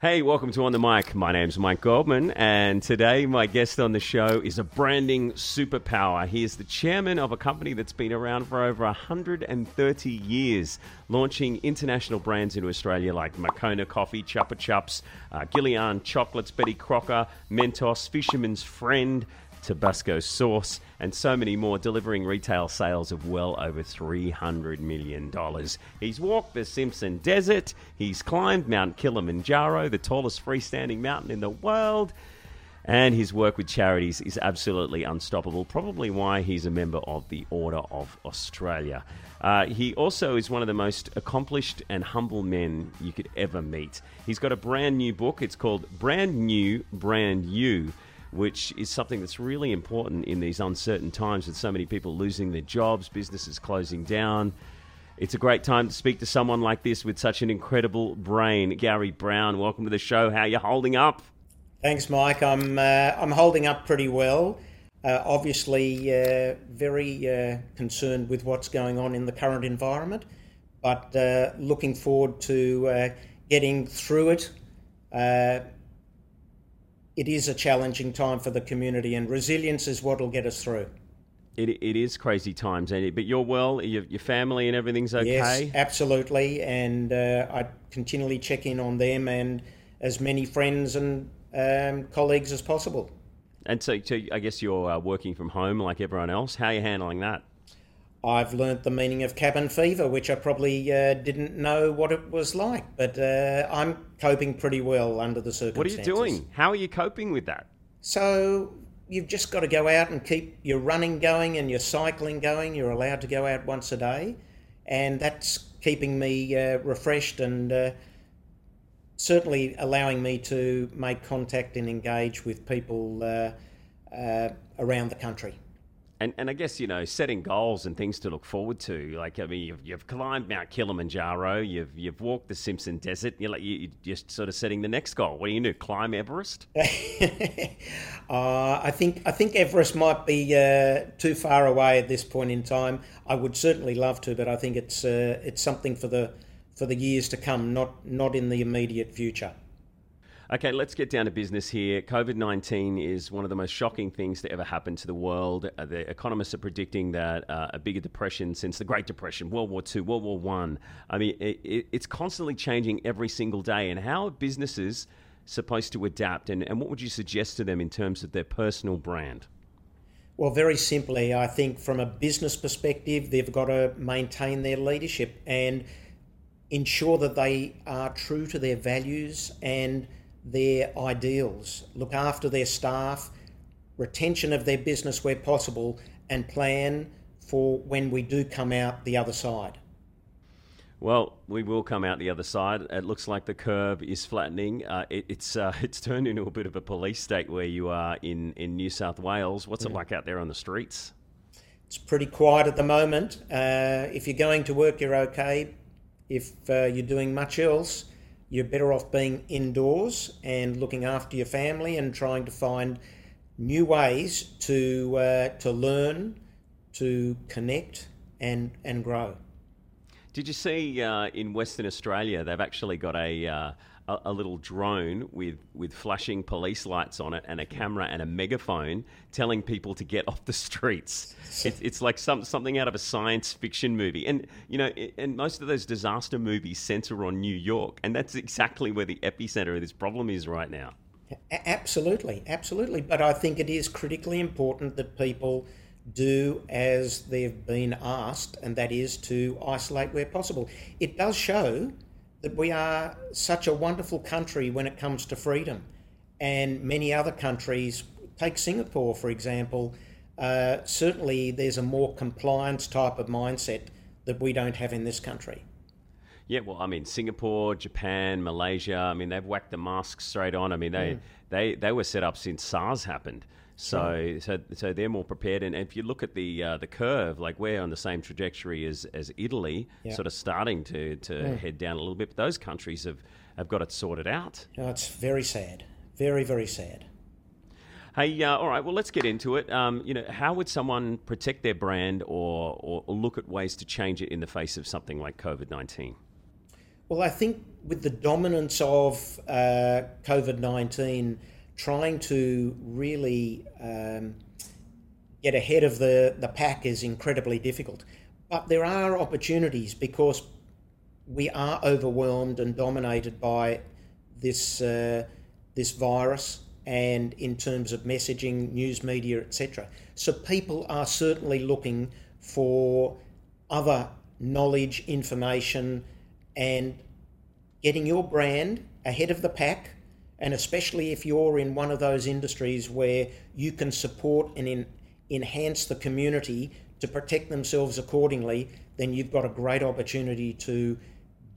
Hey, welcome to On the Mic. My name's Mike Goldman, and today my guest on the show is a branding superpower. He is the chairman of a company that's been around for over 130 years, launching international brands into Australia like Moccona Coffee, Chupa Chups, uh, Guylian Chocolates, Betty Crocker, Mentos, Fisherman's Friend, Tabasco sauce, and so many more, delivering retail sales of well over $300 million. He's walked the Simpson Desert, he's climbed Mount Kilimanjaro, the tallest freestanding mountain in the world. And his work with charities is absolutely unstoppable, probably why he's a member of the Order of Australia. Uh, he also is one of the most accomplished and humble men you could ever meet. He's got a brand new book. It's called Brand New, Brand You which is something that's really important in these uncertain times with so many people losing their jobs, businesses closing down. It's a great time to speak to someone like this with such an incredible brain. Gary Brown, welcome to the show. How are you holding up? Thanks, Mike. I'm uh, I'm holding up pretty well. Uh, obviously, uh, very uh, concerned with what's going on in the current environment, but uh, looking forward to uh, getting through it it is a challenging time for the community, and resilience is what will get us through. It, it is crazy times, Andy. But you're well, your, your family and everything's okay. Yes, absolutely, and uh, I continually check in on them and as many friends and um, colleagues as possible. And so, so I guess you're uh, working from home like everyone else. How are you handling that? I've learnt the meaning of cabin fever, which I probably uh, didn't know what it was like, but uh, I'm coping pretty well under the circumstances. What are you doing? How are you coping with that? So you've just got to go out and keep your running going and your cycling going. You're allowed to go out once a day, and that's keeping me uh, refreshed and uh, certainly allowing me to make contact and engage with people uh, uh, around the country. And, and I guess, you know, setting goals and things to look forward to. Like, I mean, you've, you've climbed Mount Kilimanjaro, you've, you've walked the Simpson Desert. You're, like, you, are just sort of setting the next goal. What are you do? Climb Everest? uh, I, think, I think Everest might be uh, too far away at this point in time. I would certainly love to, but I think it's, uh, it's something for the, for the years to come, not, not in the immediate future. Okay, let's get down to business here. COVID 19 is one of the most shocking things to ever happen to the world. Uh, the economists are predicting that uh, a bigger depression since the Great Depression, World War II, World War. I. I mean, it, it, it's constantly changing every single day. And how are businesses supposed to adapt? And, and what would you suggest to them in terms of their personal brand? Well, very simply, I think from a business perspective, they've got to maintain their leadership and ensure that they are true to their values and their ideals, look after their staff, retention of their business where possible, and plan for when we do come out the other side. Well, we will come out the other side. It looks like the curve is flattening. Uh, it, it's uh, it's turned into a bit of a police state where you are in, in New South Wales. What's mm. it like out there on the streets? It's pretty quiet at the moment. Uh, if you're going to work, you're okay. If uh, you're doing much else, you're better off being indoors and looking after your family and trying to find new ways to uh, to learn, to connect, and and grow. Did you see uh, in Western Australia they've actually got a, uh, a, a little drone with with flashing police lights on it and a camera and a megaphone telling people to get off the streets. It's, it's like some something out of a science fiction movie, and you know, and most of those disaster movies center on New York, and that's exactly where the epicenter of this problem is right now. Absolutely, absolutely. But I think it is critically important that people do as they've been asked, and that is to isolate where possible. It does show that we are such a wonderful country when it comes to freedom, and many other countries take Singapore, for example. Uh, certainly, there's a more compliance type of mindset that we don't have in this country. Yeah, well, I mean, Singapore, Japan, Malaysia. I mean, they've whacked the masks straight on. I mean, they mm. they they were set up since SARS happened. So, so, so they're more prepared. And if you look at the uh, the curve, like we're on the same trajectory as, as Italy, yeah. sort of starting to, to mm. head down a little bit. But those countries have, have got it sorted out. No, it's very sad. Very, very sad. Hey, uh, all right. Well, let's get into it. Um, you know, how would someone protect their brand or, or, or look at ways to change it in the face of something like COVID nineteen? Well, I think with the dominance of uh, COVID nineteen trying to really um, get ahead of the, the pack is incredibly difficult. But there are opportunities because we are overwhelmed and dominated by this uh, this virus and in terms of messaging, news media, etc. So people are certainly looking for other knowledge, information, and getting your brand ahead of the pack and especially if you're in one of those industries where you can support and in, enhance the community to protect themselves accordingly, then you've got a great opportunity to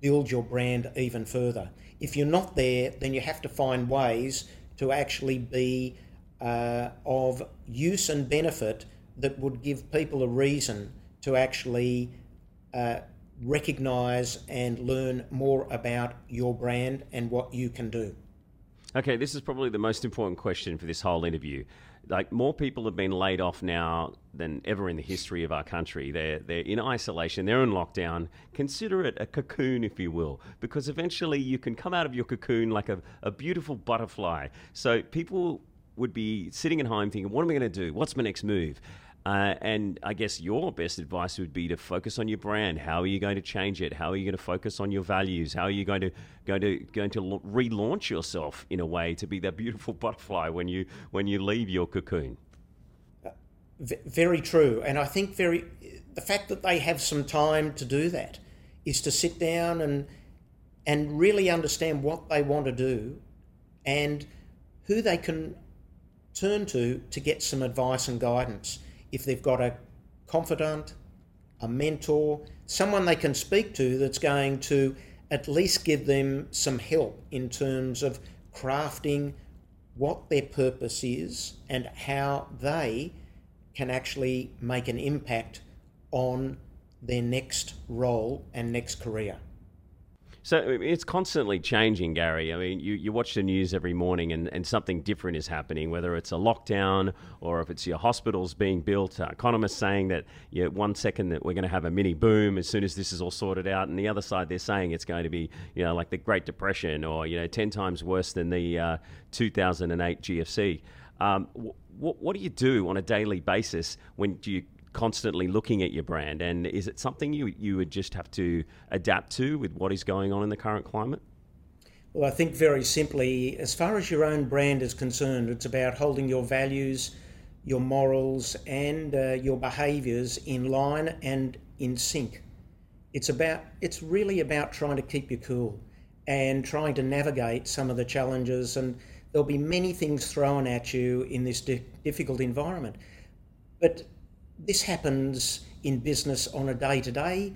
build your brand even further. If you're not there, then you have to find ways to actually be uh, of use and benefit that would give people a reason to actually uh, recognize and learn more about your brand and what you can do. Okay, this is probably the most important question for this whole interview. Like more people have been laid off now than ever in the history of our country. They're they're in isolation. They're in lockdown. Consider it a cocoon, if you will, because eventually you can come out of your cocoon like a, a beautiful butterfly. So people would be sitting at home thinking, "What am I going to do? What's my next move?" Uh, and I guess your best advice would be to focus on your brand. How are you going to change it? How are you going to focus on your values? How are you going to going to going to relaunch yourself in a way to be that beautiful butterfly when you when you leave your cocoon? Uh, very true, and I think very the fact that they have some time to do that is to sit down and and really understand what they want to do and who they can turn to to get some advice and guidance if they've got a confidant, a mentor, someone they can speak to that's going to at least give them some help in terms of crafting what their purpose is and how they can actually make an impact on their next role and next career. So it's constantly changing, Gary. I mean, you, you watch the news every morning and, and something different is happening, whether it's a lockdown or if it's your hospitals being built. Uh, economists saying that yeah, one second that we're going to have a mini boom as soon as this is all sorted out, and the other side they're saying it's going to be, you know, like the Great Depression or, you know, 10 times worse than the uh, 2008 GFC. Um, what, what do you do on a daily basis when do you constantly looking at your brand? And is it something you, you would just have to adapt to with what is going on in the current climate? Well, I think very simply, as far as your own brand is concerned, it's about holding your values, your morals, and uh, your behaviours in line and in sync. It's about it's really about trying to keep you cool and trying to navigate some of the challenges and there'll be many things thrown at you in this di- difficult environment. But this happens in business on a day to day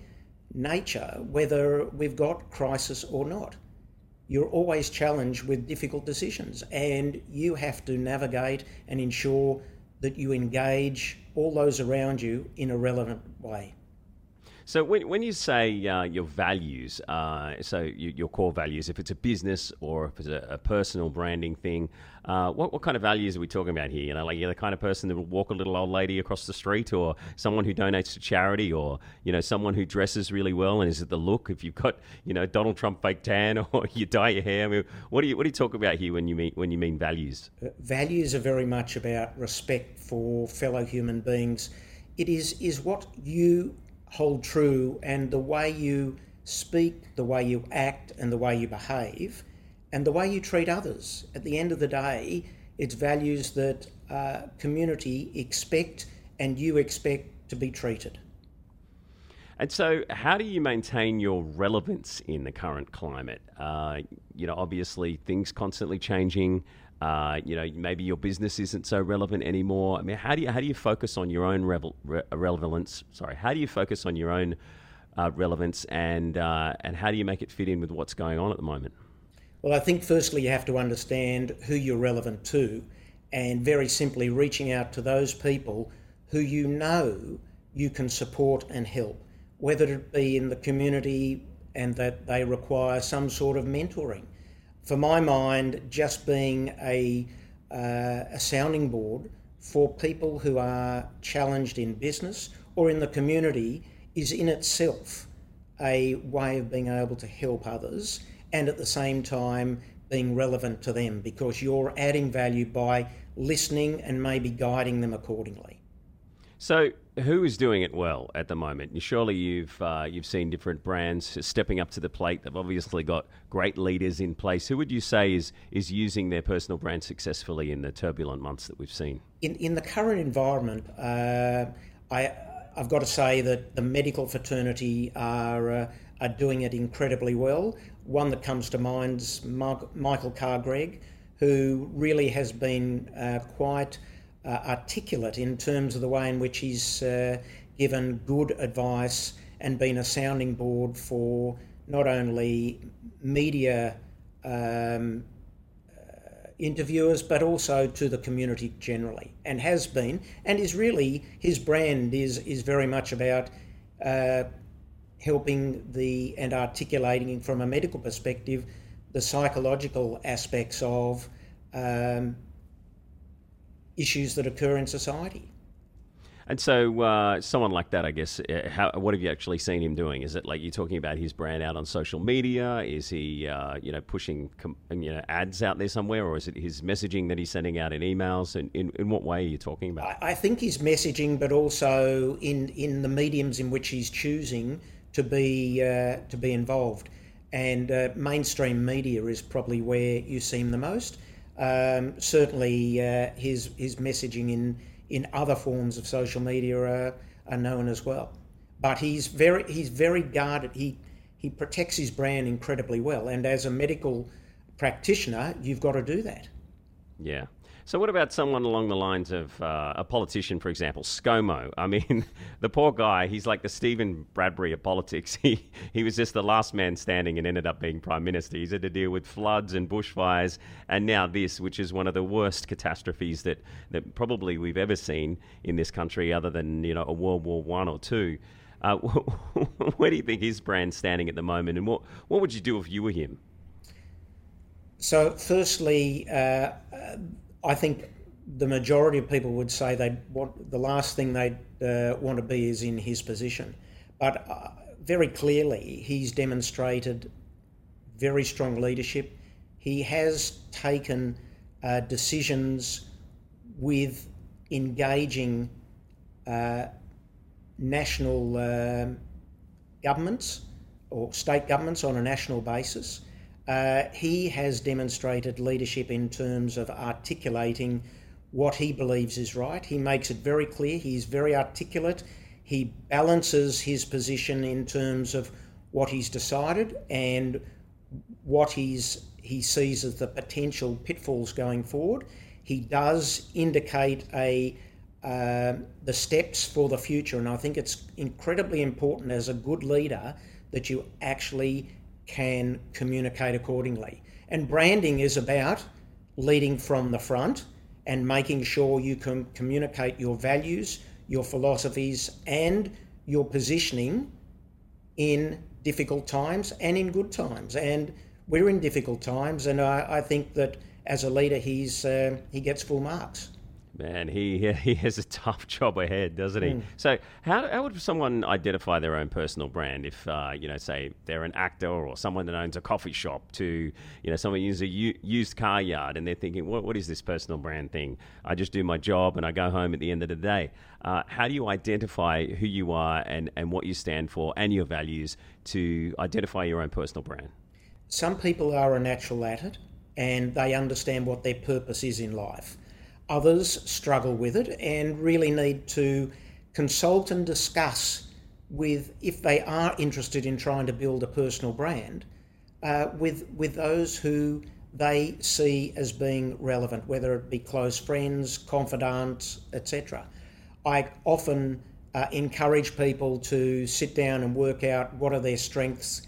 nature, whether we've got crisis or not. You're always challenged with difficult decisions, and you have to navigate and ensure that you engage all those around you in a relevant way. So when, when you say uh, your values, uh, so you, your core values, if it's a business or if it's a, a personal branding thing, uh, what, what kind of values are we talking about here? You know, like you're the kind of person that will walk a little old lady across the street, or someone who donates to charity, or you know, someone who dresses really well and is it the look? If you've got you know Donald Trump fake tan, or you dye your hair, I mean, what do you what do you talk about here when you mean when you mean values? Uh, values are very much about respect for fellow human beings. It is is what you hold true and the way you speak, the way you act, and the way you behave, and the way you treat others. At the end of the day, it's values that uh, community expect and you expect to be treated. And so, how do you maintain your relevance in the current climate? Uh, you know, obviously things constantly changing. Uh, you know, maybe your business isn't so relevant anymore. I mean, how do you how do you focus on your own revel, re- relevance? Sorry, how do you focus on your own uh, relevance, and uh, and how do you make it fit in with what's going on at the moment? Well, I think firstly you have to understand who you're relevant to, and very simply reaching out to those people who you know you can support and help, whether it be in the community and that they require some sort of mentoring for my mind, just being a, uh, a sounding board for people who are challenged in business or in the community is in itself a way of being able to help others and at the same time being relevant to them because you're adding value by listening and maybe guiding them accordingly. So, who is doing it well at the moment? Surely you've uh, you've seen different brands stepping up to the plate. They've obviously got great leaders in place. Who would you say is is using their personal brand successfully in the turbulent months that we've seen? In in the current environment, uh, I I've got to say that the medical fraternity are uh, are doing it incredibly well. One that comes to mind is Michael Carr-Gregg, who really has been uh, quite uh, articulate in terms of the way in which he's uh, given good advice and been a sounding board for not only media um, uh, interviewers but also to the community generally and has been and is really his brand is is very much about uh, helping the and articulating from a medical perspective the psychological aspects of um, issues that occur in society. And so, uh, someone like that, I guess, uh, how, what have you actually seen him doing? Is it like you're talking about his brand out on social media? Is he, uh, you know, pushing com- you know ads out there somewhere, or is it his messaging that he's sending out in emails? And in, in what way are you talking about? I, I think his messaging, but also in in the mediums in which he's choosing to be uh, to be involved. And uh, mainstream media is probably where you see him the most. Um, certainly, uh, his his messaging in in other forms of social media are, are known as well. But he's very he's very guarded. He he protects his brand incredibly well. And as a medical practitioner, you've got to do that. Yeah. So, what about someone along the lines of uh, a politician, for example, ScoMo? I mean, the poor guy, he's like the Steven Bradbury of politics. He, he was just the last man standing and ended up being prime minister. He's had to deal with floods and bushfires, and now this, which is one of the worst catastrophes that, that probably we've ever seen in this country, other than you know a World War One or two. Uh, where do you think his brand's standing at the moment, and what what would you do if you were him? So, firstly, uh, I think the majority of people would say they want the last thing they uh, want to be is in his position, but uh, very clearly he's demonstrated very strong leadership. He has taken uh, decisions with engaging uh, national um, governments or state governments on a national basis. Uh, he has demonstrated leadership in terms of articulating what he believes is right. He makes it very clear. He's very articulate. He balances his position in terms of what he's decided and what he's he sees as the potential pitfalls going forward. He does indicate a uh, the steps for the future, and I think it's incredibly important as a good leader that you actually can communicate accordingly. And branding is about leading from the front and making sure you can communicate your values, your philosophies, and your positioning in difficult times and in good times. And we're in difficult times, and I, I think that as a leader, he's uh, he gets full marks. Man, he he has a tough job ahead, doesn't he? Mm. So, how, how would someone identify their own personal brand if, uh, you know, say they're an actor or someone that owns a coffee shop to, you know, someone uses a u- used car yard and they're thinking, what, what is this personal brand thing? I just do my job and I go home at the end of the day. Uh, how do you identify who you are and, and what you stand for and your values to identify your own personal brand? Some people are a natural at it and they understand what their purpose is in life Others struggle with it and really need to consult and discuss with, if they are interested in trying to build a personal brand, uh, with, with those who they see as being relevant, whether it be close friends, confidants, etc. I often uh, encourage people to sit down and work out what are their strengths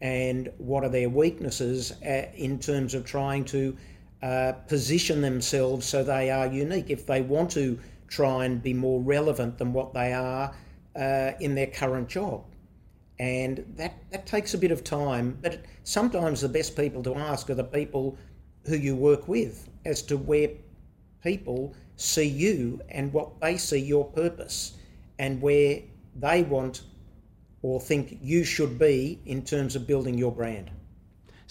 and what are their weaknesses uh, in terms of trying to uh, position themselves so they are unique. If they want to try and be more relevant than what they are uh, in their current job. And that, that takes a bit of time, but sometimes the best people to ask are the people who you work with as to where people see you and what they see your purpose and where they want or think you should be in terms of building your brand.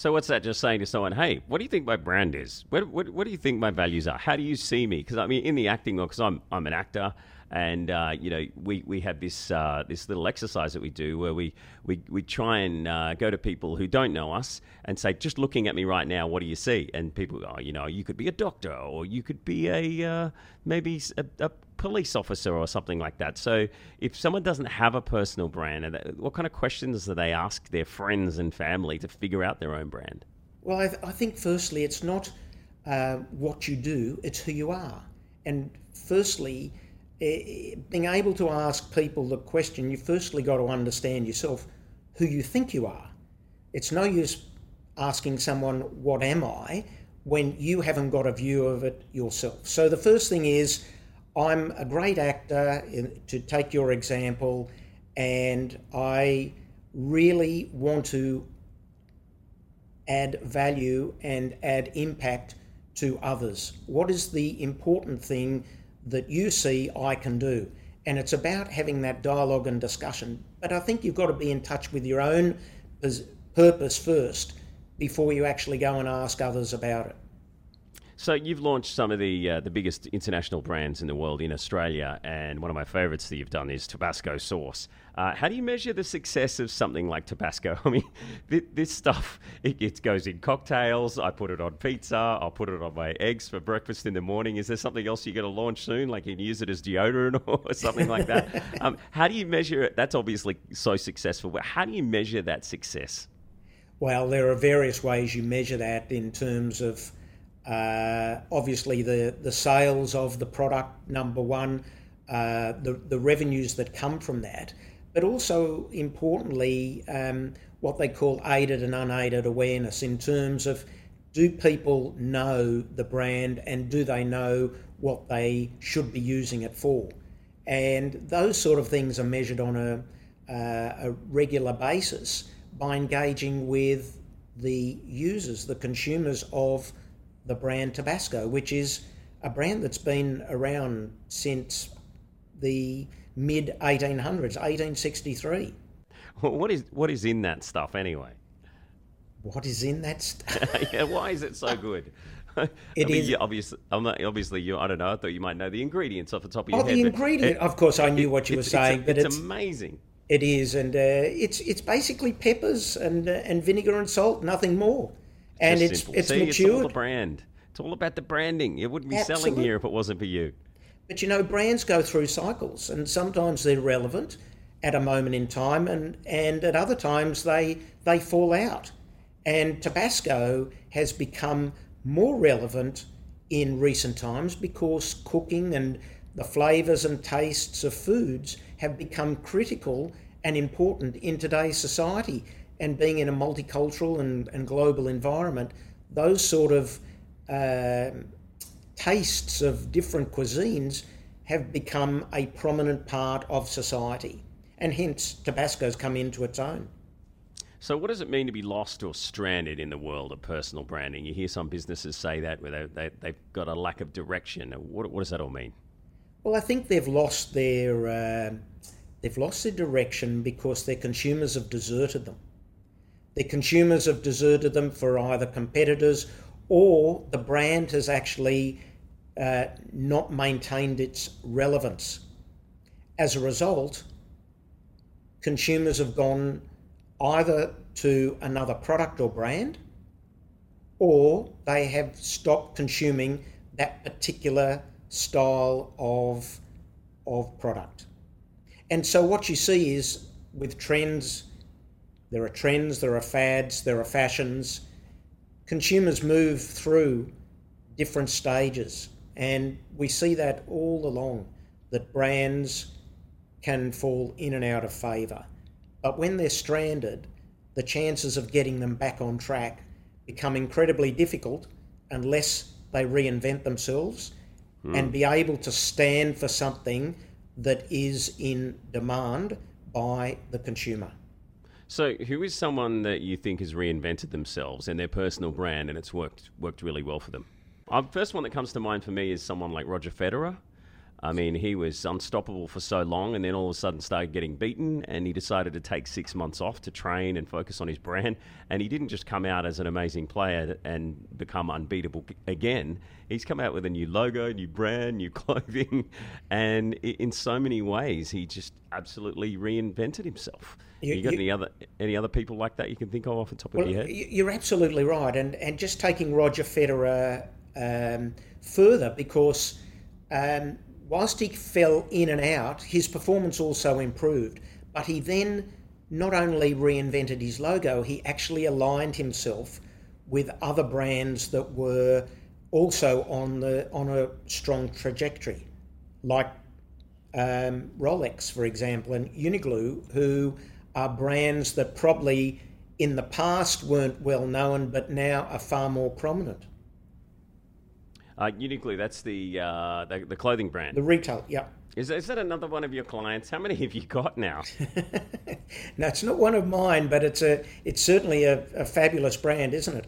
So what's that just saying to someone? Hey, what do you think my brand is? What, what, what do you think my values are? How do you see me? Because I mean, in the acting world, because I'm I'm an actor, and uh, you know, we, we have this uh, this little exercise that we do where we we, we try and uh, go to people who don't know us and say, just looking at me right now, what do you see? And people, oh, you know, you could be a doctor or you could be a uh, maybe a, a police officer or something like that. So if someone doesn't have a personal brand, what kind of questions do they ask their friends and family to figure out their own brand? Well, I, I think firstly, it's not uh, what you do, it's who you are. And firstly, Eh, eh, being able to ask people the question, you firstly got to understand yourself who you think you are. It's no use asking someone, What am I? when you haven't got a view of it yourself. So the first thing is I'm a great actor, to take your example, and I really want to add value and add impact to others. What is the important thing that you see I can do? And it's about having that dialogue and discussion. But I think you've got to be in touch with your own purpose first before you actually go and ask others about it. So you've launched some of the uh, the biggest international brands in the world in Australia, and one of my favourites that you've done is Tabasco sauce. Uh, how do you measure the success of something like Tabasco? I mean, th- this stuff it, it, goes in cocktails. I put it on pizza. I'll put it on my eggs for breakfast in the morning. Is there something else you're going to launch soon, like you can use it as deodorant or something like that? um, how do you measure it? That's obviously so successful, but how do you measure that success? Well, there are various ways you measure that in terms of uh, obviously, the, the sales of the product, number one, uh, the, the revenues that come from that, but also importantly, um, what they call aided and unaided awareness in terms of do people know the brand and do they know what they should be using it for? And those sort of things are measured on a, uh, a regular basis by engaging with the users, the consumers of the brand Tabasco, which is a brand that's been around since the mid 1800s, 1863. Well, what is what is in that stuff anyway? What is in that stuff? yeah, why is it so good? It I mean, is. You obviously, not, obviously, you. I don't know. I thought you might know the ingredients off the top of your oh, head. Oh, the ingredient. It, of course, I knew it, what you were saying, it's, but it's, it's, amazing. It is, and uh, it's it's basically peppers and uh, and vinegar and salt, nothing more and it's simple. it's See, matured. It's all the brand. It's all about the branding. It wouldn't be Absolutely. selling here if it wasn't for you. But you know, brands go through cycles, and sometimes they're relevant at a moment in time, and, and at other times they they fall out. And Tabasco has become more relevant in recent times because cooking and the flavours and tastes of foods have become critical and important in today's society and being in a multicultural and, and global environment, those sort of uh, tastes of different cuisines have become a prominent part of society. And hence, Tabasco's come into its own. So, what does it mean to be lost or stranded in the world of personal branding? You hear some businesses say that where they, they, have got a lack of direction. What, what, does that all mean? Well, I think they've lost their uh, they've lost their direction because their consumers have deserted them. Their consumers have deserted them for either competitors or the brand has actually uh, not maintained its relevance. As a result, consumers have gone either to another product or brand or they have stopped consuming that particular style of, of product. And so what you see is with trends there are trends, there are fads, there are fashions. consumers move through different stages, and we see that all along that brands can fall in and out of favour. But when they're stranded, the chances of getting them back on track become incredibly difficult unless they reinvent themselves mm. and be able to stand for something that is in demand by the consumer. So, who is someone that you think has reinvented themselves and their personal brand, and it's worked worked really well for them? The uh, first one that comes to mind for me is someone like Roger Federer. I mean, he was unstoppable for so long and then all of a sudden started getting beaten and he decided to take six months off to train and focus on his brand. And he didn't just come out as an amazing player and become unbeatable again. He's come out with a new logo, new brand, new clothing. And in so many ways, he just absolutely reinvented himself. You, you got you, any other any other people like that you can think of off the top well, of your head? You're absolutely right. And, and just taking Roger Federer um, further, because um, whilst he fell in and out, his performance also improved. But he then not only reinvented his logo, he actually aligned himself with other brands that were also on the on a strong trajectory, like um, Rolex, for example, and Uniqlo, who are brands that probably in the past weren't well known, but now are far more prominent. Uh, Uniqlo, that's the, uh, the, the clothing brand. The retail, yeah. Is, is that another one of your clients? How many have you got now? no, it's not one of mine, but it's a it's certainly a, a fabulous brand, isn't it?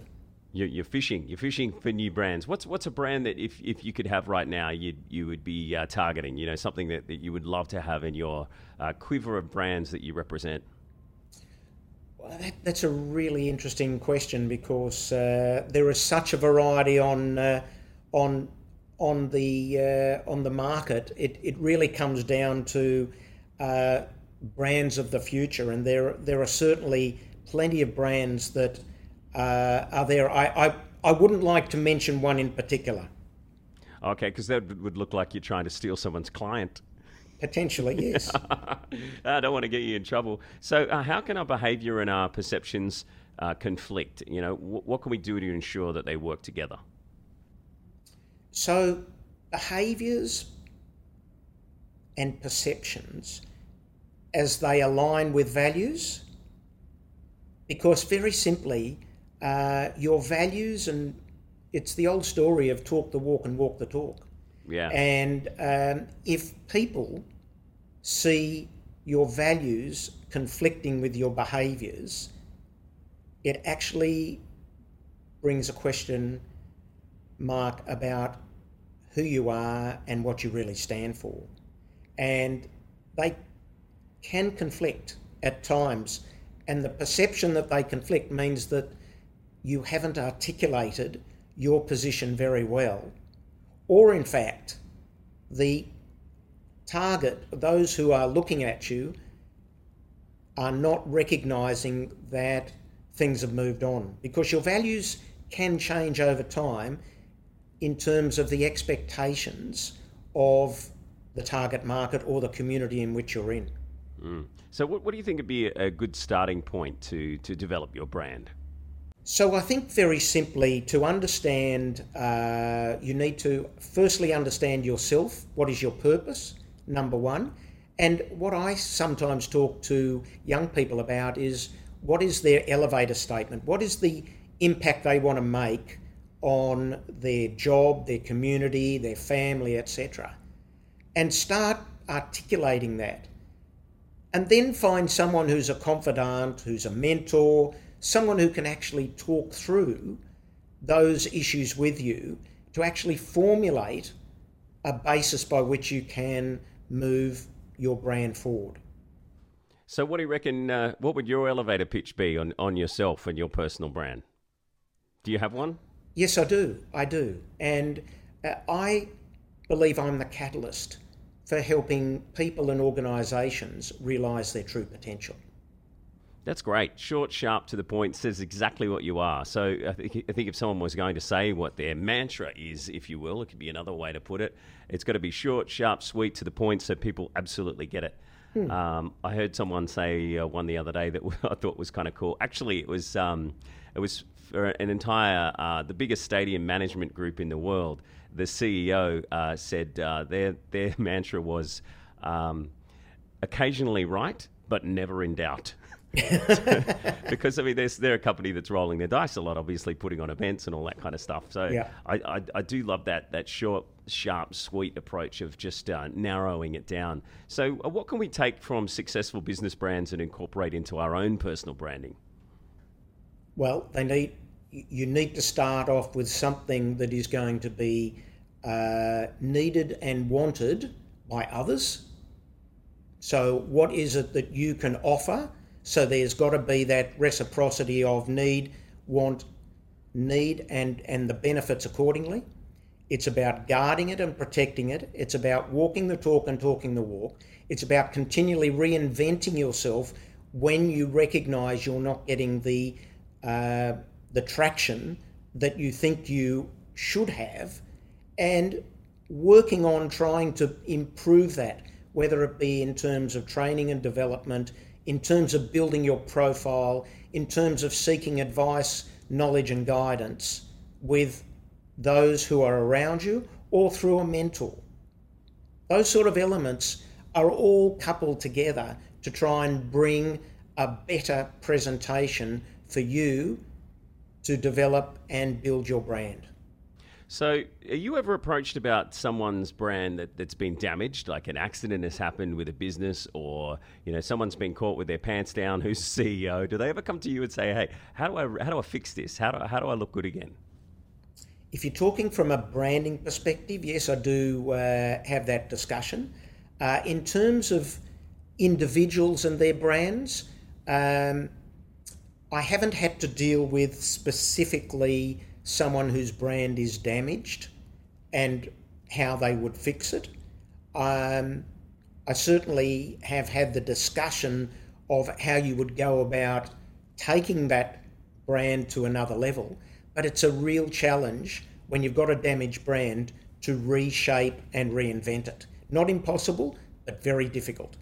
You're, you're, fishing. You're fishing for new brands. What's what's a brand that if, if you could have right now, you you would be uh, targeting? You know, something that, that you would love to have in your uh, quiver of brands that you represent. Well, that, that's a really interesting question because uh, there is such a variety on uh, on on the uh, on the market, it, it really comes down to uh, brands of the future, and there there are certainly plenty of brands that uh, are there. I, I I wouldn't like to mention one in particular. Okay, because that would look like you're trying to steal someone's client. Potentially, yes. I don't want to get you in trouble. So, uh, how can our behaviour and our perceptions uh, conflict? You know, w- what can we do to ensure that they work together? So, behaviours and perceptions as they align with values, because very simply, uh, your values and it's the old story of talk the walk and walk the talk. Yeah. And um, if people see your values conflicting with your behaviours, it actually brings a question mark about who you are and what you really stand for. And they can conflict at times. And the perception that they conflict means that you haven't articulated your position very well. Or, in fact, the target, those who are looking at you, are not recognizing that things have moved on because your values can change over time in terms of the expectations of the target market or the community in which you're in. Mm. So, what, what, do you think would be a good starting point to, to develop your brand? So, I think very simply to understand, uh, you need to firstly understand yourself. What is your purpose? Number one. And what I sometimes talk to young people about is what is their elevator statement? What is the impact they want to make on their job, their community, their family, etc. And start articulating that. And then find someone who's a confidant, who's a mentor, someone who can actually talk through those issues with you to actually formulate a basis by which you can move your brand forward. So, what do you reckon? Uh, what would your elevator pitch be on, on yourself and your personal brand? Do you have one? Yes, I do. I do. And uh, I believe I'm the catalyst for helping people and organisations realise their true potential. That's great. Short, sharp, to the point, says exactly what you are. So I think, I think if someone was going to say what their mantra is, if you will, it could be another way to put it. It's got to be short, sharp, sweet, to the point, so people absolutely get it. Hmm. Um, I heard someone say uh, one the other day that I thought was kind of cool. Actually, it was um, it was for an entire, uh, the biggest stadium management group in the world, the CEO uh, said uh, their their mantra was um, occasionally right, but never in doubt. because I mean, they're a company that's rolling their dice a lot, obviously putting on events and all that kind of stuff. So Yeah. I, I, I do love that that short, sharp, sweet approach of just uh, narrowing it down. So uh, what can we take from successful business brands and incorporate into our own personal branding? Well, they need you need to start off with something that is going to be uh, needed and wanted by others. So, what is it that you can offer? So, there's got to be that reciprocity of need, want, need, and and the benefits accordingly. It's about guarding it and protecting it. It's about walking the talk and talking the walk. It's about continually reinventing yourself when you recognise you're not getting the uh, the traction that you think you should have, and working on trying to improve that, whether it be in terms of training and development, in terms of building your profile, in terms of seeking advice, knowledge, and guidance with those who are around you or through a mentor. Those sort of elements are all coupled together to try and bring a better presentation for you to develop and build your brand. So, are you ever approached about someone's brand that, that's been damaged, like an accident has happened with a business, or you know someone's been caught with their pants down? Who's CEO? Do they ever come to you and say, "Hey, how do I how do I fix this? How do I, how do I look good again?" If you're talking from a branding perspective, yes, I do uh, have that discussion. Uh, in terms of individuals and their brands, um, I haven't had to deal with specifically someone whose brand is damaged and how they would fix it. Um, I certainly have had the discussion of how you would go about taking that brand to another level, but it's a real challenge when you've got a damaged brand to reshape and reinvent it. Not impossible, but very difficult.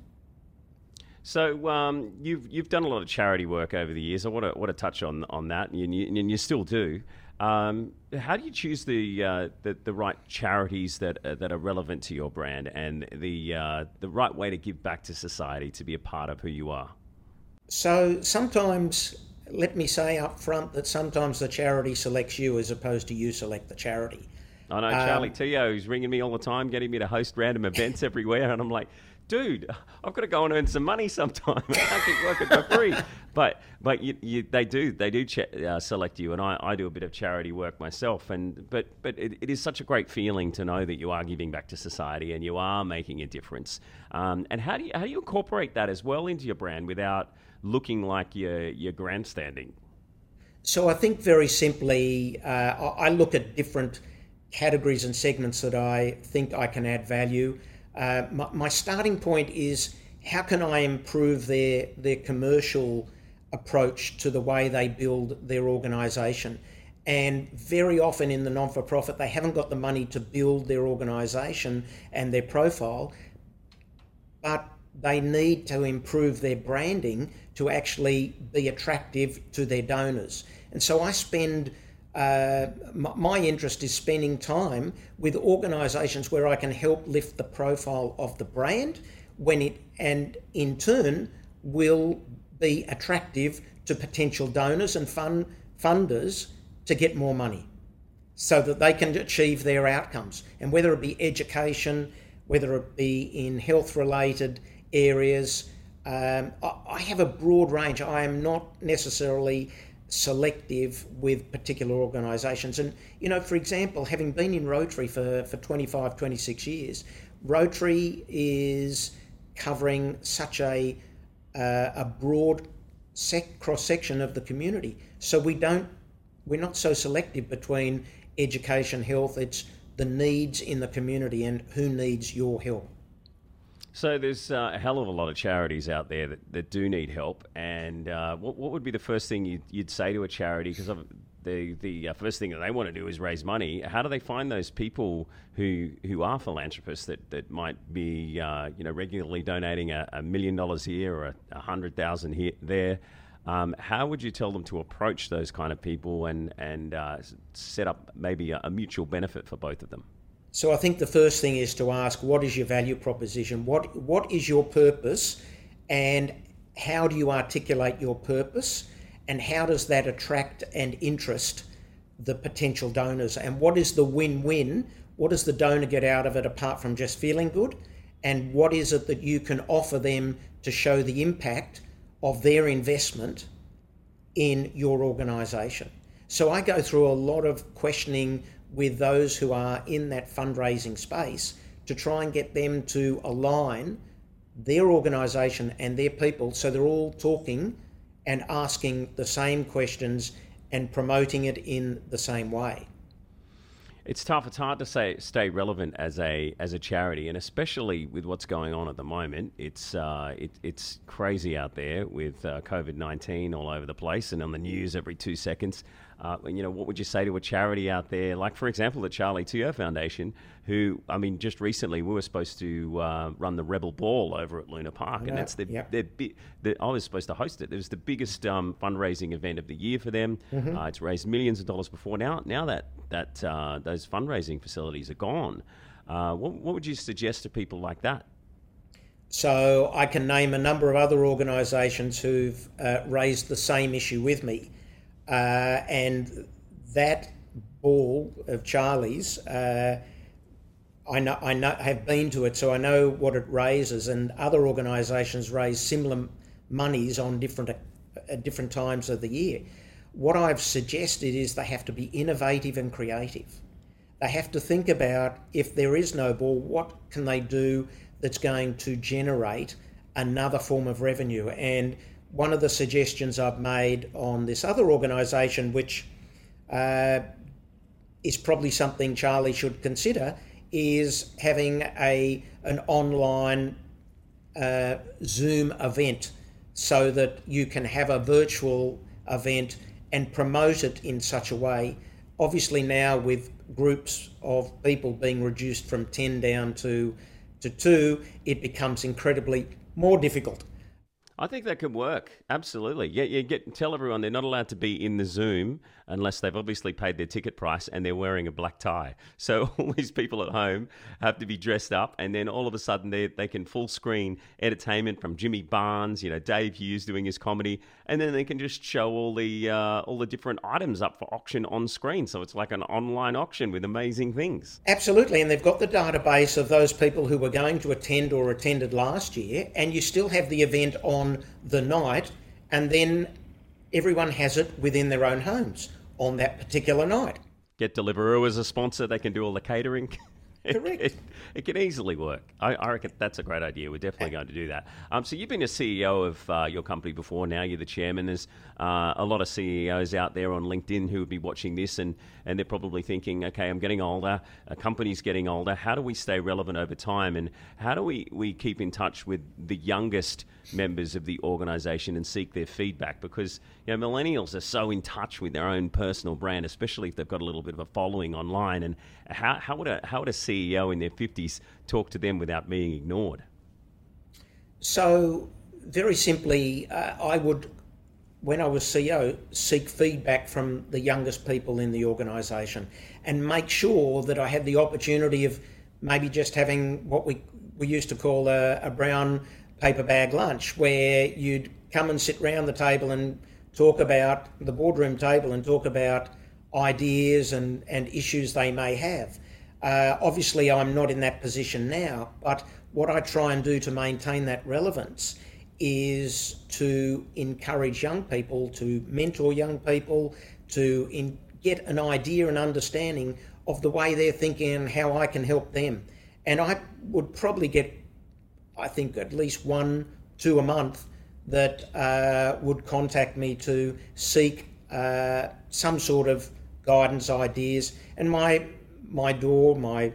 So um, you've you've done a lot of charity work over the years. I want to want to touch on on that, and you, and you still do. Um, how do you choose the, uh, the the right charities that uh, that are relevant to your brand and the uh, the right way to give back to society to be a part of who you are? So sometimes, let me say up front that sometimes the charity selects you as opposed to you select the charity. I know Charlie Teo who's ringing me all the time, getting me to host random events everywhere, and I'm like, dude, I've got to go and earn some money sometime. I can't keep working for free. But but you, you, they do they do uh, select you, and I, I do a bit of charity work myself. And but but it, it is such a great feeling to know that you are giving back to society and you are making a difference. Um, and how do you how do you incorporate that as well into your brand without looking like you're you're grandstanding? So I think very simply, uh, I look at different categories and segments that I think I can add value. Uh, my, my starting point is how can I improve their their commercial approach to the way they build their organisation. And very often in the non for profit, they haven't got the money to build their organisation and their profile, but they need to improve their branding to actually be attractive to their donors. And so I spend, uh, my, interest is spending time with organisations where I can help lift the profile of the brand when it, and in turn, will be attractive to potential donors and fund, funders to get more money so that they can achieve their outcomes. And whether it be education, whether it be in health related areas, um, I, I have a broad range. I am not necessarily selective with particular organisations. And, you know, for example, having been in Rotary for, for 25, 26 years, Rotary is covering such a, uh, a broad sec- cross section of the community. So we don't, we're not so selective between education, health, it's the needs in the community and who needs your help. So there's uh, a hell of a lot of charities out there that, that do need help. And uh, what, what would be the first thing you'd, you'd say to a charity? Because the the uh, first thing that they want to do is raise money. How do they find those people who who are philanthropists that, that might be uh, you know regularly donating a, a million dollars here or a, hundred thousand here there? Um, how would you tell them to approach those kind of people and and uh, set up maybe a, a mutual benefit for both of them? So I think the first thing is to ask what is your value proposition? What what is your purpose and how do you articulate your purpose and how does that attract and interest the potential donors and what is the win-win? What does the donor get out of it apart from just feeling good? And what is it that you can offer them to show the impact of their investment in your organisation? So I go through a lot of questioning with those who are in that fundraising space to try and get them to align their organisation and their people so they're all talking and asking the same questions and promoting it in the same way. It's tough. It's hard to say stay relevant as a as a charity, and especially with what's going on at the moment. It's uh, it, it's crazy out there with uh, COVID nineteen all over the place and on the news every two seconds. Uh, you know, what would you say to a charity out there, like for example the Charlie Teo Foundation, who I mean, just recently we were supposed to uh, run the Rebel Ball over at Luna Park, and that's the, yep. their, bi- the, I was supposed to host it. It was the biggest um, fundraising event of the year for them. Mm-hmm. Uh, it's raised millions of dollars before. Now, now that that uh, those fundraising facilities are gone, uh, what, what would you suggest to people like that? So I can name a number of other organisations who've uh, raised the same issue with me. Uh, and that ball of Charlie's, uh, I know I know have been to it, so I know what it raises. And other organisations raise similar monies on different at different times of the year. What I've suggested is they have to be innovative and creative. They have to think about if there is no ball, what can they do that's going to generate another form of revenue? And one of the suggestions I've made on this other organisation, which uh, is probably something Charlie should consider, is having a an online uh, Zoom event so that you can have a virtual event and promote it in such a way. Obviously, now with groups of people being reduced from 10 down to, to two, it becomes incredibly more difficult. I think that could work. Absolutely. Yeah, you get tell everyone they're not allowed to be in the Zoom unless they've obviously paid their ticket price and they're wearing a black tie. So all these people at home have to be dressed up, and then all of a sudden they they can full screen entertainment from Jimmy Barnes, you know, Dave Hughes doing his comedy, and then they can just show all the uh, all the different items up for auction on screen. So it's like an online auction with amazing things. Absolutely, and they've got the database of those people who were going to attend or attended last year, and you still have the event on the night, and then everyone has it within their own homes on that particular night. Get Deliveroo as a sponsor; they can do all the catering. Correct. it, it, can easily work. I, I, reckon that's a great idea. We're definitely going to do that. Um, so you've been a CEO of uh, your company before. Now you're the chairman. There's uh, a lot of CEOs out there on LinkedIn who would be watching this, and, and they're probably thinking, okay, I'm getting older. A company's getting older. How do we stay relevant over time? And how do we, we keep in touch with the youngest members of the organisation and seek their feedback? Because you know, millennials are so in touch with their own personal brand, especially if they've got a little bit of a following online. And how, how would a how would a CEO in their fifties talk to them without being ignored? So, very simply, uh, I would, when I was CEO, seek feedback from the youngest people in the organisation and make sure that I had the opportunity of maybe just having what we, we used to call a, a brown paper bag lunch, where you'd come and sit round the table and talk about the boardroom table and talk about ideas and, and issues they may have. Uh, obviously, I'm not in that position now, but what I try and do to maintain that relevance is to encourage young people, to mentor young people, to in, get an idea and understanding of the way they're thinking and how I can help them. And I would probably get, I think, at least one, two a month that uh, would contact me to seek uh, some sort of guidance, ideas, and my my door, my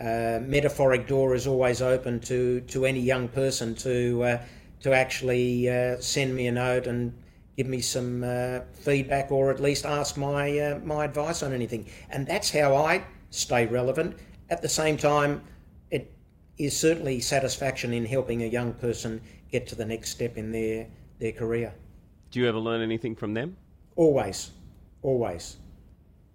uh, metaphoric door, is always open to to any young person to uh, to actually uh, send me a note and give me some uh, feedback, or at least ask my my advice on anything. And that's how I stay relevant. At the same time, is certainly satisfaction in helping a young person get to the next step in their, their career. Do you ever learn anything from them? Always, always.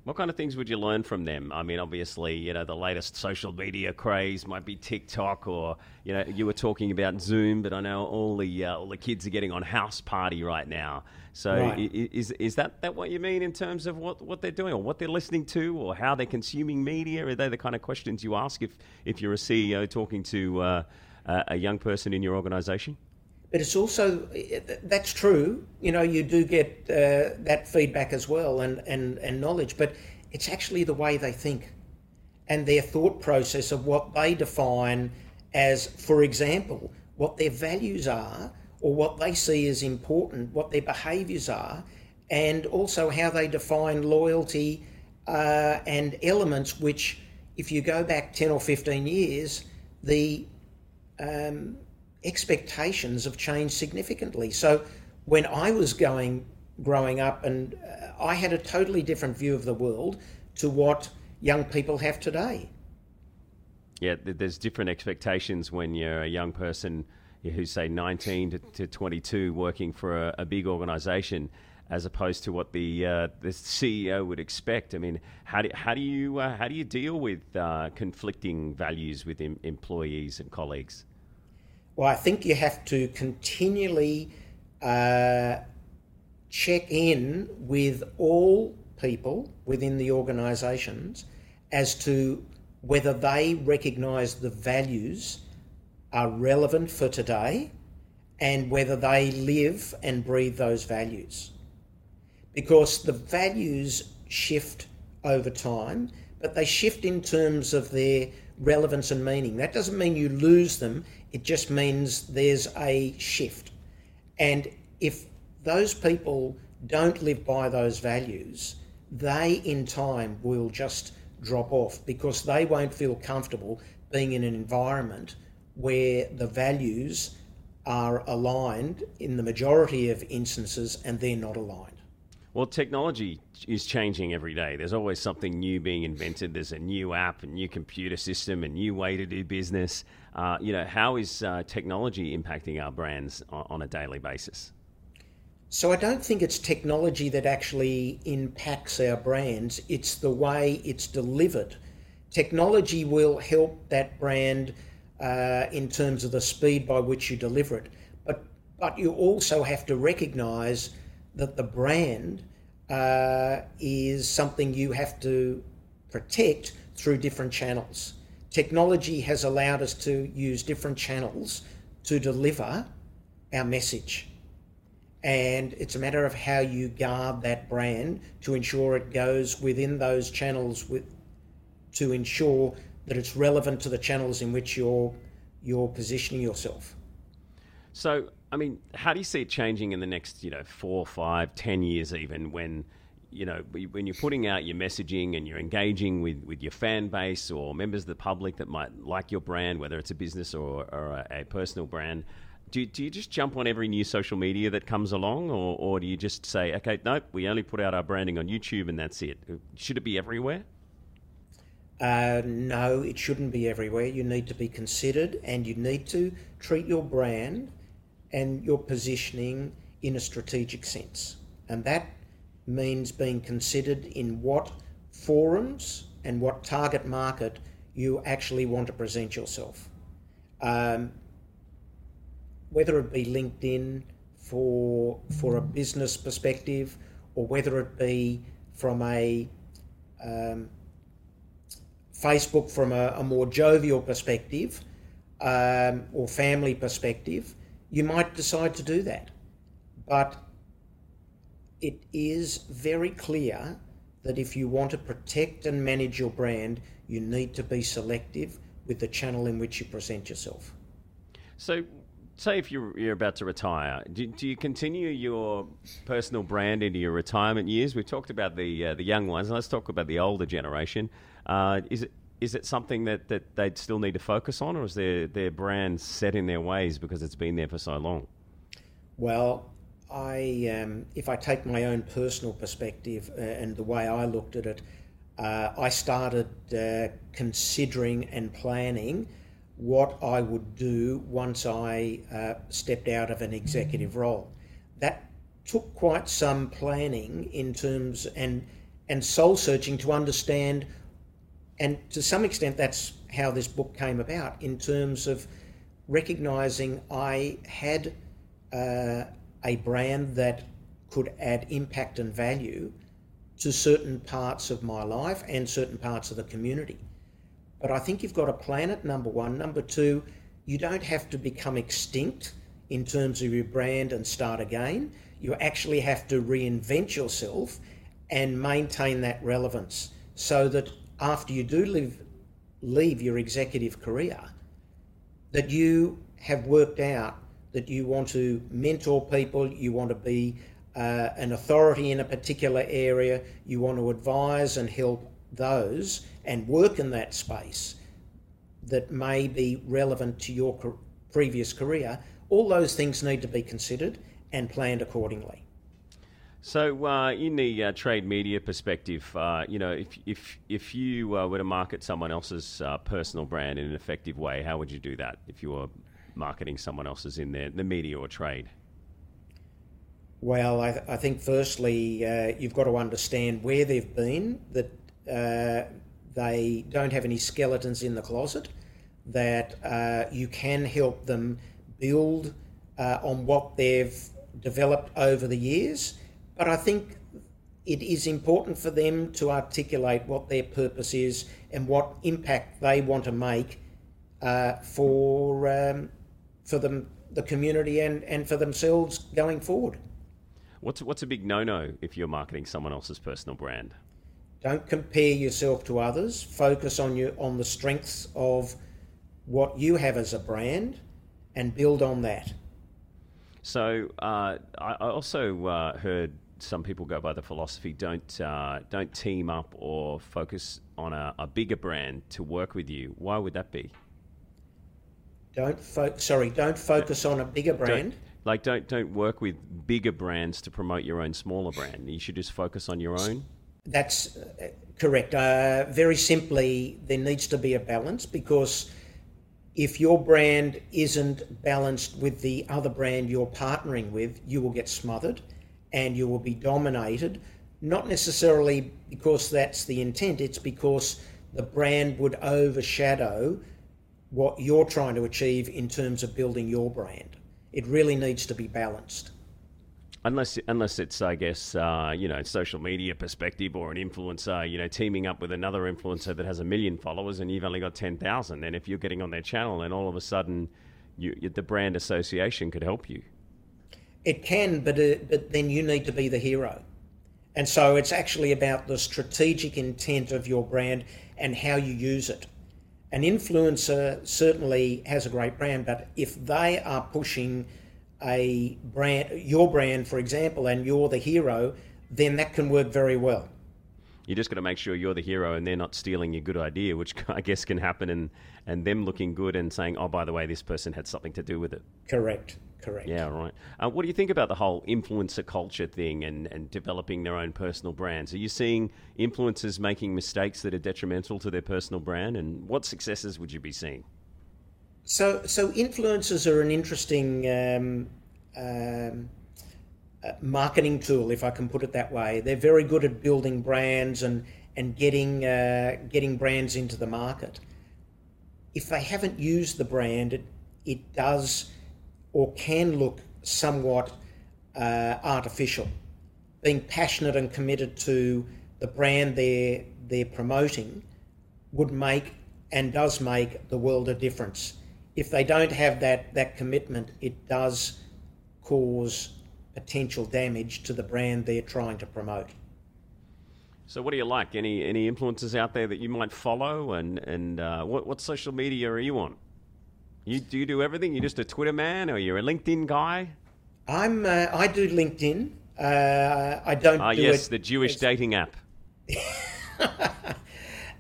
What kind of things would you learn from them? I mean, obviously, you know, the latest social media craze might be TikTok, or you know, you were talking about Zoom, but I know all the uh, all the kids are getting on House Party right now. So, Right. is is that that what you mean in terms of what, what they're doing, or what they're listening to, or how they're consuming media? Are they the kind of questions you ask if if you're a CEO talking to uh, a a young person in your organisation? But it's also that's true. You know, you do get uh, that feedback as well and, and, and knowledge, but it's actually the way they think and their thought process of what they define as, for example, what their values are or what they see as important, what their behaviours are, and also how they define loyalty uh, and elements which, if you go back 10 or 15 years, the expectations have changed significantly. So when I was going growing up and uh, I had a totally different view of the world to what young people have today. Yeah, there's different expectations when you're a young person who's say 19 to, to 22 working for a, a big organisation, as opposed to what the uh, the CEO would expect. I mean, how do how do you uh, how do you deal with uh, conflicting values with em- employees and colleagues? Well, I think you have to continually uh, check in with all people within the organisations as to whether they recognise the values are relevant for today and whether they live and breathe those values. Because the values shift over time, but they shift in terms of their relevance and meaning. That doesn't mean you lose them, it just means there's a shift. And if those people don't live by those values, they in time will just drop off because they won't feel comfortable being in an environment where the values are aligned in the majority of instances and they're not aligned. Well, technology is changing every day. There's always something new being invented. There's a new app, a new computer system, a new way to do business. Uh, you know, how is uh, technology impacting our brands on, on a daily basis? So I don't think it's technology that actually impacts our brands, it's the way it's delivered. Technology will help that brand uh, in terms of the speed by which you deliver it. But, but you also have to recognize that the brand uh, is something you have to protect through different channels. Technology has allowed us to use different channels to deliver our message and it's a matter of how you guard that brand to ensure it goes within those channels with to ensure that it's relevant to the channels in which you're you're positioning yourself. So, I mean, how do you see it changing in the next, you know, four, five, ten years, even when, you know, when you're putting out your messaging and you're engaging with, with your fan base or members of the public that might like your brand, whether it's a business or, or a, a personal brand? Do, do you just jump on every new social media that comes along, or, or do you just say, okay, nope, we only put out our branding on YouTube and that's it? Should it be everywhere? Uh, no, it shouldn't be everywhere. You need to be considered and you need to treat your brand and your positioning in a strategic sense. And that means being considered in what forums and what target market you actually want to present yourself. Um, whether it be LinkedIn for for a business perspective, or whether it be from a um, Facebook from a, a more jovial perspective um, or family perspective, you might decide to do that. But it is very clear that if you want to protect and manage your brand, you need to be selective with the channel in which you present yourself. So, say if you're, you're about to retire, do, do you continue your personal brand into your retirement years? We've talked about the uh, the young ones. Let's talk about the older generation. Uh, is it is it something that, that they'd still need to focus on, or is their their brand set in their ways because it's been there for so long? Well, I um, if I take my own personal perspective uh, and the way I looked at it, uh, I started uh, considering and planning what I would do once I uh, stepped out of an executive role. That took quite some planning in terms and and soul searching to understand and to some extent that's how this book came about in terms of recognizing I had uh, a brand that could add impact and value to certain parts of my life and certain parts of the community. But I think you've got to plan it, number one. Number two, you don't have to become extinct in terms of your brand and start again. You actually have to reinvent yourself and maintain that relevance so that after you do leave, leave your executive career, that you have worked out that you want to mentor people, you want to be uh, an authority in a particular area, you want to advise and help those and work in that space that may be relevant to your previous career, all those things need to be considered and planned accordingly. So, uh, in the uh, trade media perspective, uh, you know, if if if you uh, were to market someone else's uh, personal brand in an effective way, how would you do that? If you were marketing someone else's in the, the media or trade? Well, I, th- I think firstly, uh, you've got to understand where they've been, that they don't have any skeletons in the closet, that you can help them build on what they've developed over the years. But I think it is important for them to articulate what their purpose is and what impact they want to make uh, for um, for them, the community, and, and for themselves going forward. What's what's a big no no if you're marketing someone else's personal brand? Don't compare yourself to others. Focus on your on the strengths of what you have as a brand, and build on that. So uh, I also uh, heard some people go by the philosophy don't uh, don't team up or focus on a, a, bigger brand to work with you. Why would that be? Don't fo- sorry, don't focus on a bigger brand. Don't, like don't don't work with bigger brands to promote your own smaller brand. You should just focus on your own. That's uh, correct. Uh, very simply, there needs to be a balance because if your brand isn't balanced with the other brand you're partnering with, you will get smothered and you will be dominated. Not necessarily because that's the intent, it's because the brand would overshadow what you're trying to achieve in terms of building your brand. It really needs to be balanced. Unless, unless it's, I guess, uh, you know, social media perspective or an influencer, you know, teaming up with another influencer that has a million followers and you've only got 10,000. And if you're getting on their channel and all of a sudden you, the brand association could help you. It can, but, uh, but then you need to be the hero. And so it's actually about the strategic intent of your brand and how you use it an influencer certainly has a great brand, but if they are pushing a brand, your brand, for example, and you're the hero, then that can work very well. You just got to make sure you're the hero and they're not stealing your good idea, which I guess can happen, and, and them looking good and saying, oh, by the way, this person had something to do with it. Correct. Correct. Yeah, right. Uh, what do you think about the whole influencer culture thing and, and developing their own personal brands? Are you seeing influencers making mistakes that are detrimental to their personal brand? And what successes would you be seeing? So, so influencers are an interesting um, um, uh, marketing tool, if I can put it that way. They're very good at building brands and and getting uh, getting brands into the market. If they haven't used the brand, it, it does or can look somewhat uh, artificial. Being passionate and committed to the brand they're, they're promoting would make and does make the world a difference. If they don't have that, that commitment, it does cause potential damage to the brand they're trying to promote. So, what do you like? Any any influencers out there that you might follow, and and uh, what what social media are you on? You do you do everything? You're just a Twitter man, or you're a LinkedIn guy? I'm. Uh, I do LinkedIn. Uh, I don't. Ah, do yes, it, the Jewish dating app.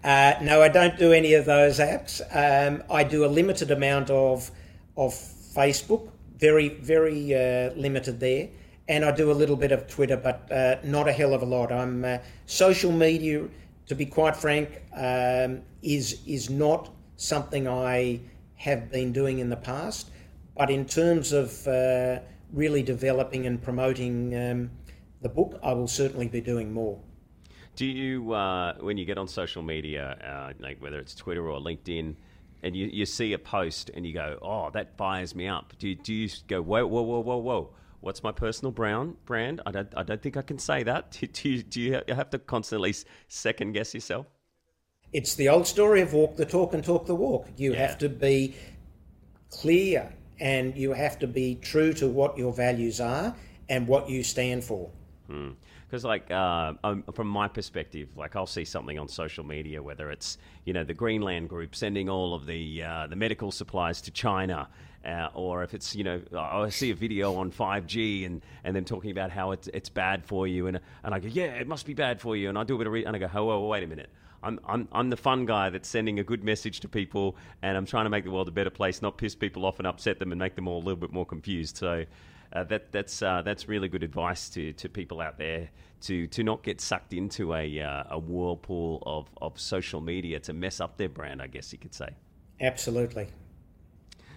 uh, no, I don't do any of those apps. Um, I do a limited amount of of Facebook. Very, very uh, limited there, and I do a little bit of Twitter, but uh, not a hell of a lot. I'm uh, social media. To be quite frank, um, is is not something I have been doing in the past. But in terms of uh, really developing and promoting um, the book, I will certainly be doing more. Do you, uh, when you get on social media, uh, like whether it's Twitter or LinkedIn, and you, you see a post and you go, oh, that fires me up. Do you, do you go, whoa, whoa, whoa, whoa, whoa? What's my personal brand? I don't, I don't think I can say that. Do you, do you have to constantly second guess yourself? It's the old story of walk the talk and talk the walk. You yeah. have to be clear and you have to be true to what your values are and what you stand for. Hmm because like uh, um, from my perspective, like I'll see something on social media, whether it's you know the Greenland Group sending all of the uh, the medical supplies to China, uh, or if it's you know I see a video on 5G and and them talking about how it's it's bad for you, and and I go yeah it must be bad for you, and I do a bit of re- and I go oh, oh wait a minute. I'm, I'm, I'm the fun guy that's sending a good message to people, and I'm trying to make the world a better place, not piss people off and upset them and make them all a little bit more confused. So, uh, that that's uh, that's really good advice to, to people out there to to not get sucked into a uh, a whirlpool of, of social media to mess up their brand. I guess you could say. Absolutely.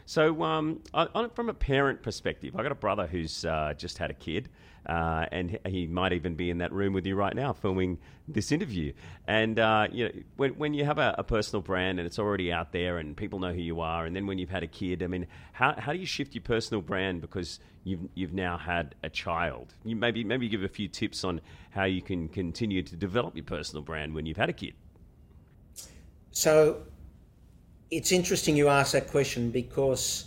So, um, on, from a parent perspective, I got a brother who's uh, just had a kid, uh, and he might even be in that room with you right now filming this interview. And uh, you know, when, when you have a, a, personal brand and it's already out there and people know who you are, and then when you've had a kid, I mean, how, how do you shift your personal brand because you've you've now had a child? You maybe maybe give a few tips on how you can continue to develop your personal brand when you've had a kid. So, it's interesting you ask that question because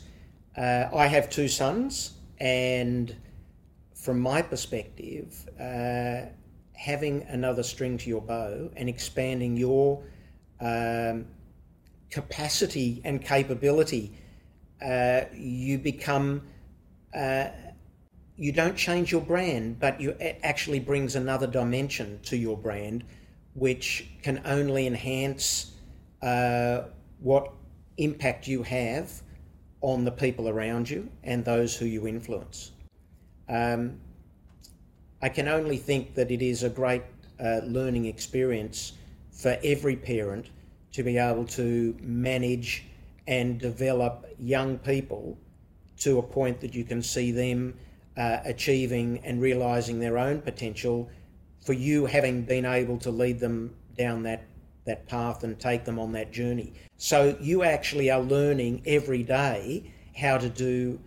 uh, I have two sons and from my perspective, uh, having another string to your bow and expanding your um, capacity and capability, uh, you become. Uh, you don't change your brand, but you it actually brings another dimension to your brand, which can only enhance uh, what impact you have on the people around you and those who you influence. Um, I can only think that it is a great uh, learning experience for every parent to be able to manage and develop young people to a point that you can see them uh, achieving and realizing their own potential for you having been able to lead them down that that path and take them on that journey. So you actually are learning every day how to do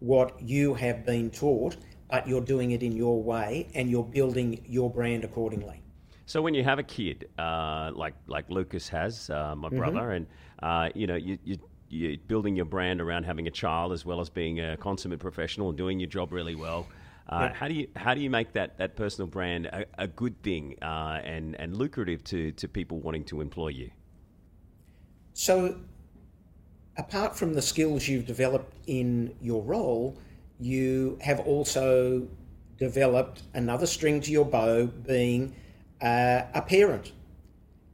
what you have been taught but you're doing it in your way and you're building your brand accordingly. So when you have a kid, uh, like like Lucas has, uh, my mm-hmm. brother, and uh, you know you, you you're building your brand around having a child as well as being a consummate professional and doing your job really well. Uh, How do you how do you make that, that personal brand a, a good thing uh, and and lucrative to, to people wanting to employ you? So, apart from the skills you've developed in your role, you have also developed another string to your bow being uh, a parent.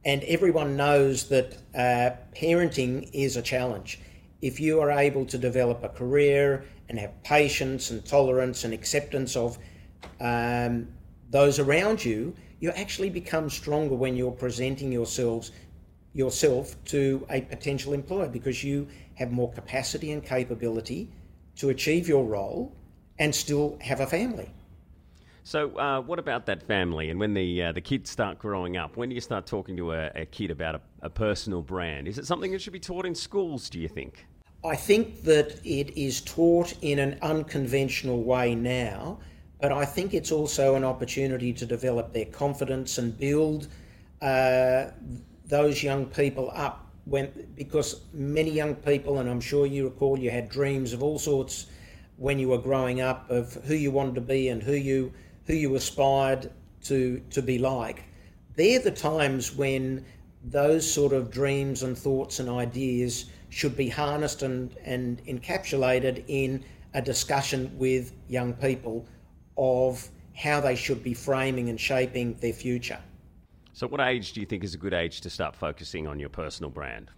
And everyone knows that uh, parenting is a challenge. If you are able to develop a career and have patience and tolerance and acceptance of um, those around you, you actually become stronger when you're presenting yourselves yourself to a potential employer because you have more capacity and capability to achieve your role and still have a family. So, uh, what about that family? And when the uh, the kids start growing up, when do you start talking to a, a kid about a, a, personal brand? Is it something that should be taught in schools? Do you think? I think that it is taught in an unconventional way now, but I think it's also an opportunity to develop their confidence and build uh, those young people up when because many young people, and I'm sure you recall, you had dreams of all sorts when you were growing up of who you wanted to be and who you who you aspired to to be like. They're the times when those sort of dreams and thoughts and ideas should be harnessed and, and encapsulated in a discussion with young people of how they should be framing and shaping their future. So, what age do you think is a good age to start focusing on your personal brand?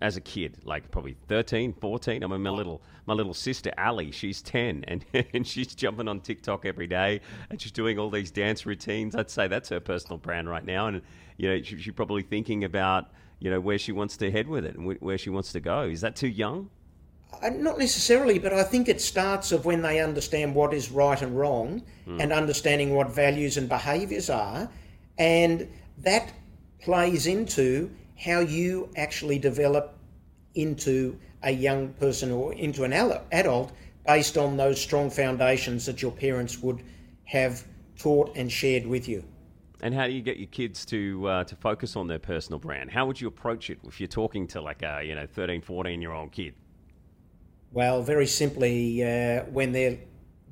As a kid, like probably 13, 14. I mean, my little my little sister Ali, she's 10, and and she's jumping on TikTok every day, and she's doing all these dance routines. I'd say that's her personal brand right now, and you know, she, she's probably thinking about you know where she wants to head with it and where she wants to go. Is that too young? Uh, not necessarily, but I think it starts of when they understand what is right and wrong mm. and understanding what values and behaviours are. And that plays into how you actually develop into a young person or into an adult based on those strong foundations that your parents would have taught and shared with you. And how do you get your kids to uh, to focus on their personal brand? How would you approach it if you're talking to like a you know 13, 14 year old kid? Well, very simply, uh, when they're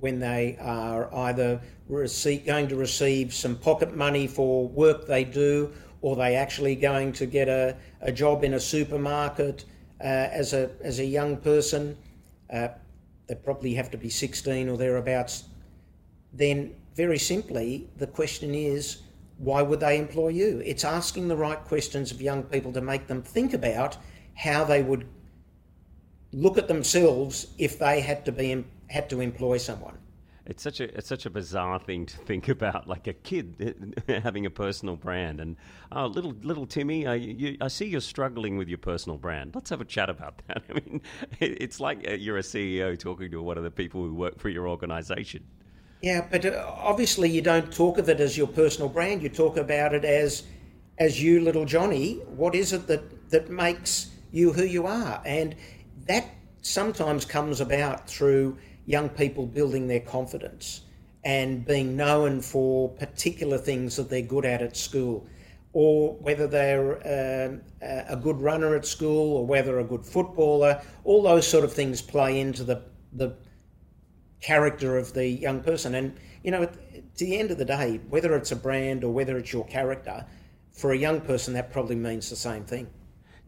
when they are either receive, going to receive some pocket money for work they do, or they actually going to get a, a job in a supermarket uh, as a as a young person, uh, they probably have to be 16 or thereabouts. Then, very simply, the question is, why would they employ you? It's asking the right questions of young people to make them think about how they would look at themselves if they had to be had to employ someone. It's such a it's such a bizarre thing to think about, like a kid having a personal brand. And oh, little little Timmy, I, you, I see you're struggling with your personal brand. Let's have a chat about that. I mean, it's like uh, you're a CEO talking to one of the people who work for your organisation. Yeah, but uh, obviously you don't talk of it as your personal brand. You talk about it as as you, little Johnny. What is it that that makes you who you are? And that sometimes comes about through young people building their confidence and being known for particular things that they're good at at school, or whether they're uh, a good runner at school or whether a good footballer. All those sort of things play into the the character of the young person. And, you know, at, the end of the day, whether it's a brand or whether it's your character, for a young person, that probably means the same thing.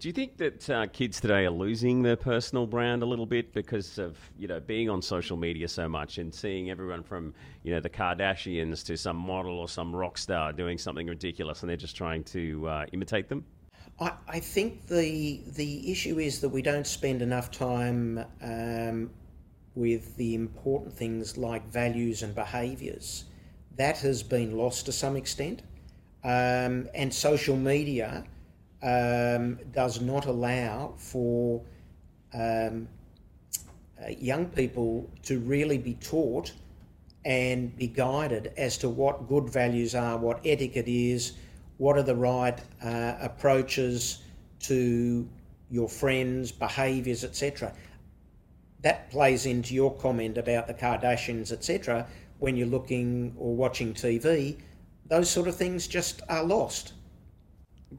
Do you think that uh, kids today are losing their personal brand a little bit because of you know being on social media so much and seeing everyone from you know the Kardashians to some model or some rock star doing something ridiculous and they're just trying to uh, imitate them? I, I, think the the issue is that we don't spend enough time um, with the important things like values and behaviours. That has been lost to some extent. Um, and social media um, does not allow for um, uh, young people to really be taught and be guided as to what good values are, what etiquette is, what are the right uh, approaches to your friends, behaviours, etc that plays into your comment about the Kardashians, etc. When you're looking or watching TV, those sort of things just are lost.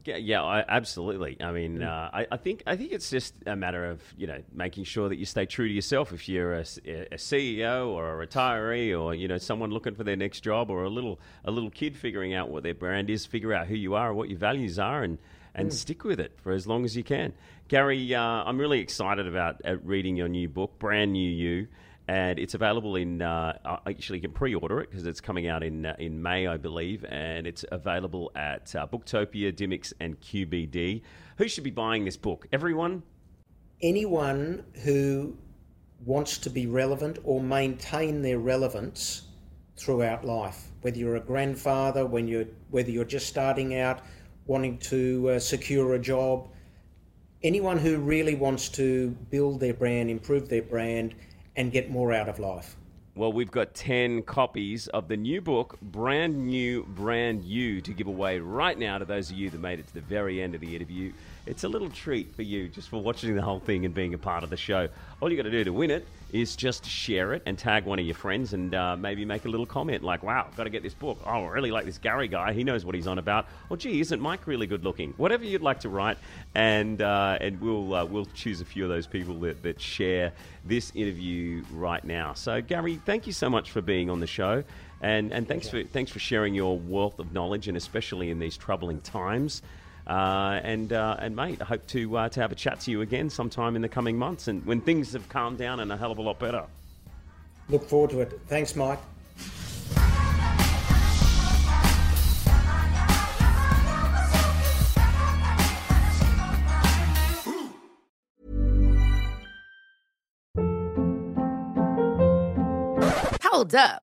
Yeah, yeah, I, absolutely. I mean, uh, I, I, think I think it's just a matter of you know making sure that you stay true to yourself. If you're a, a, CEO or a retiree, or you know someone looking for their next job, or a little a little kid figuring out what their brand is, figure out who you are, what your values are, and and mm. stick with it for as long as you can. Gary, uh, I'm really excited about uh, reading your new book, Brand New You, and it's available in. Uh, actually, you can pre-order it because it's coming out in uh, in May, I believe, and it's available at uh, Booktopia, Dymocks, and QBD. Who should be buying this book? Everyone. Anyone who wants to be relevant or maintain their relevance throughout life, whether you're a grandfather, when you're whether you're just starting out, wanting to uh, secure a job anyone who really wants to build their brand, improve their brand, and get more out of life. Well, we've got 10 copies of the new book, Brand New Brand You, to give away right now to those of you that made it to the very end of the interview. It's a little treat for you just for watching the whole thing and being a part of the show. All you got to do to win it is just share it and tag one of your friends and uh, maybe make a little comment like, wow, got to get this book. Oh, I really like this Gary guy. He knows what he's on about. Or, gee, isn't Mike really good looking? Whatever you'd like to write, and uh, and we'll uh, we'll choose a few of those people that, that share this interview right now. So, Gary, thank you so much for being on the show. And, and thanks for thanks for sharing your wealth of knowledge, and especially in these troubling times. Uh, and uh, and mate, I hope to uh, to have a chat to you again sometime in the coming months, and when things have calmed down and a hell of a lot better. Look forward to it. Thanks, Mike. Hold up!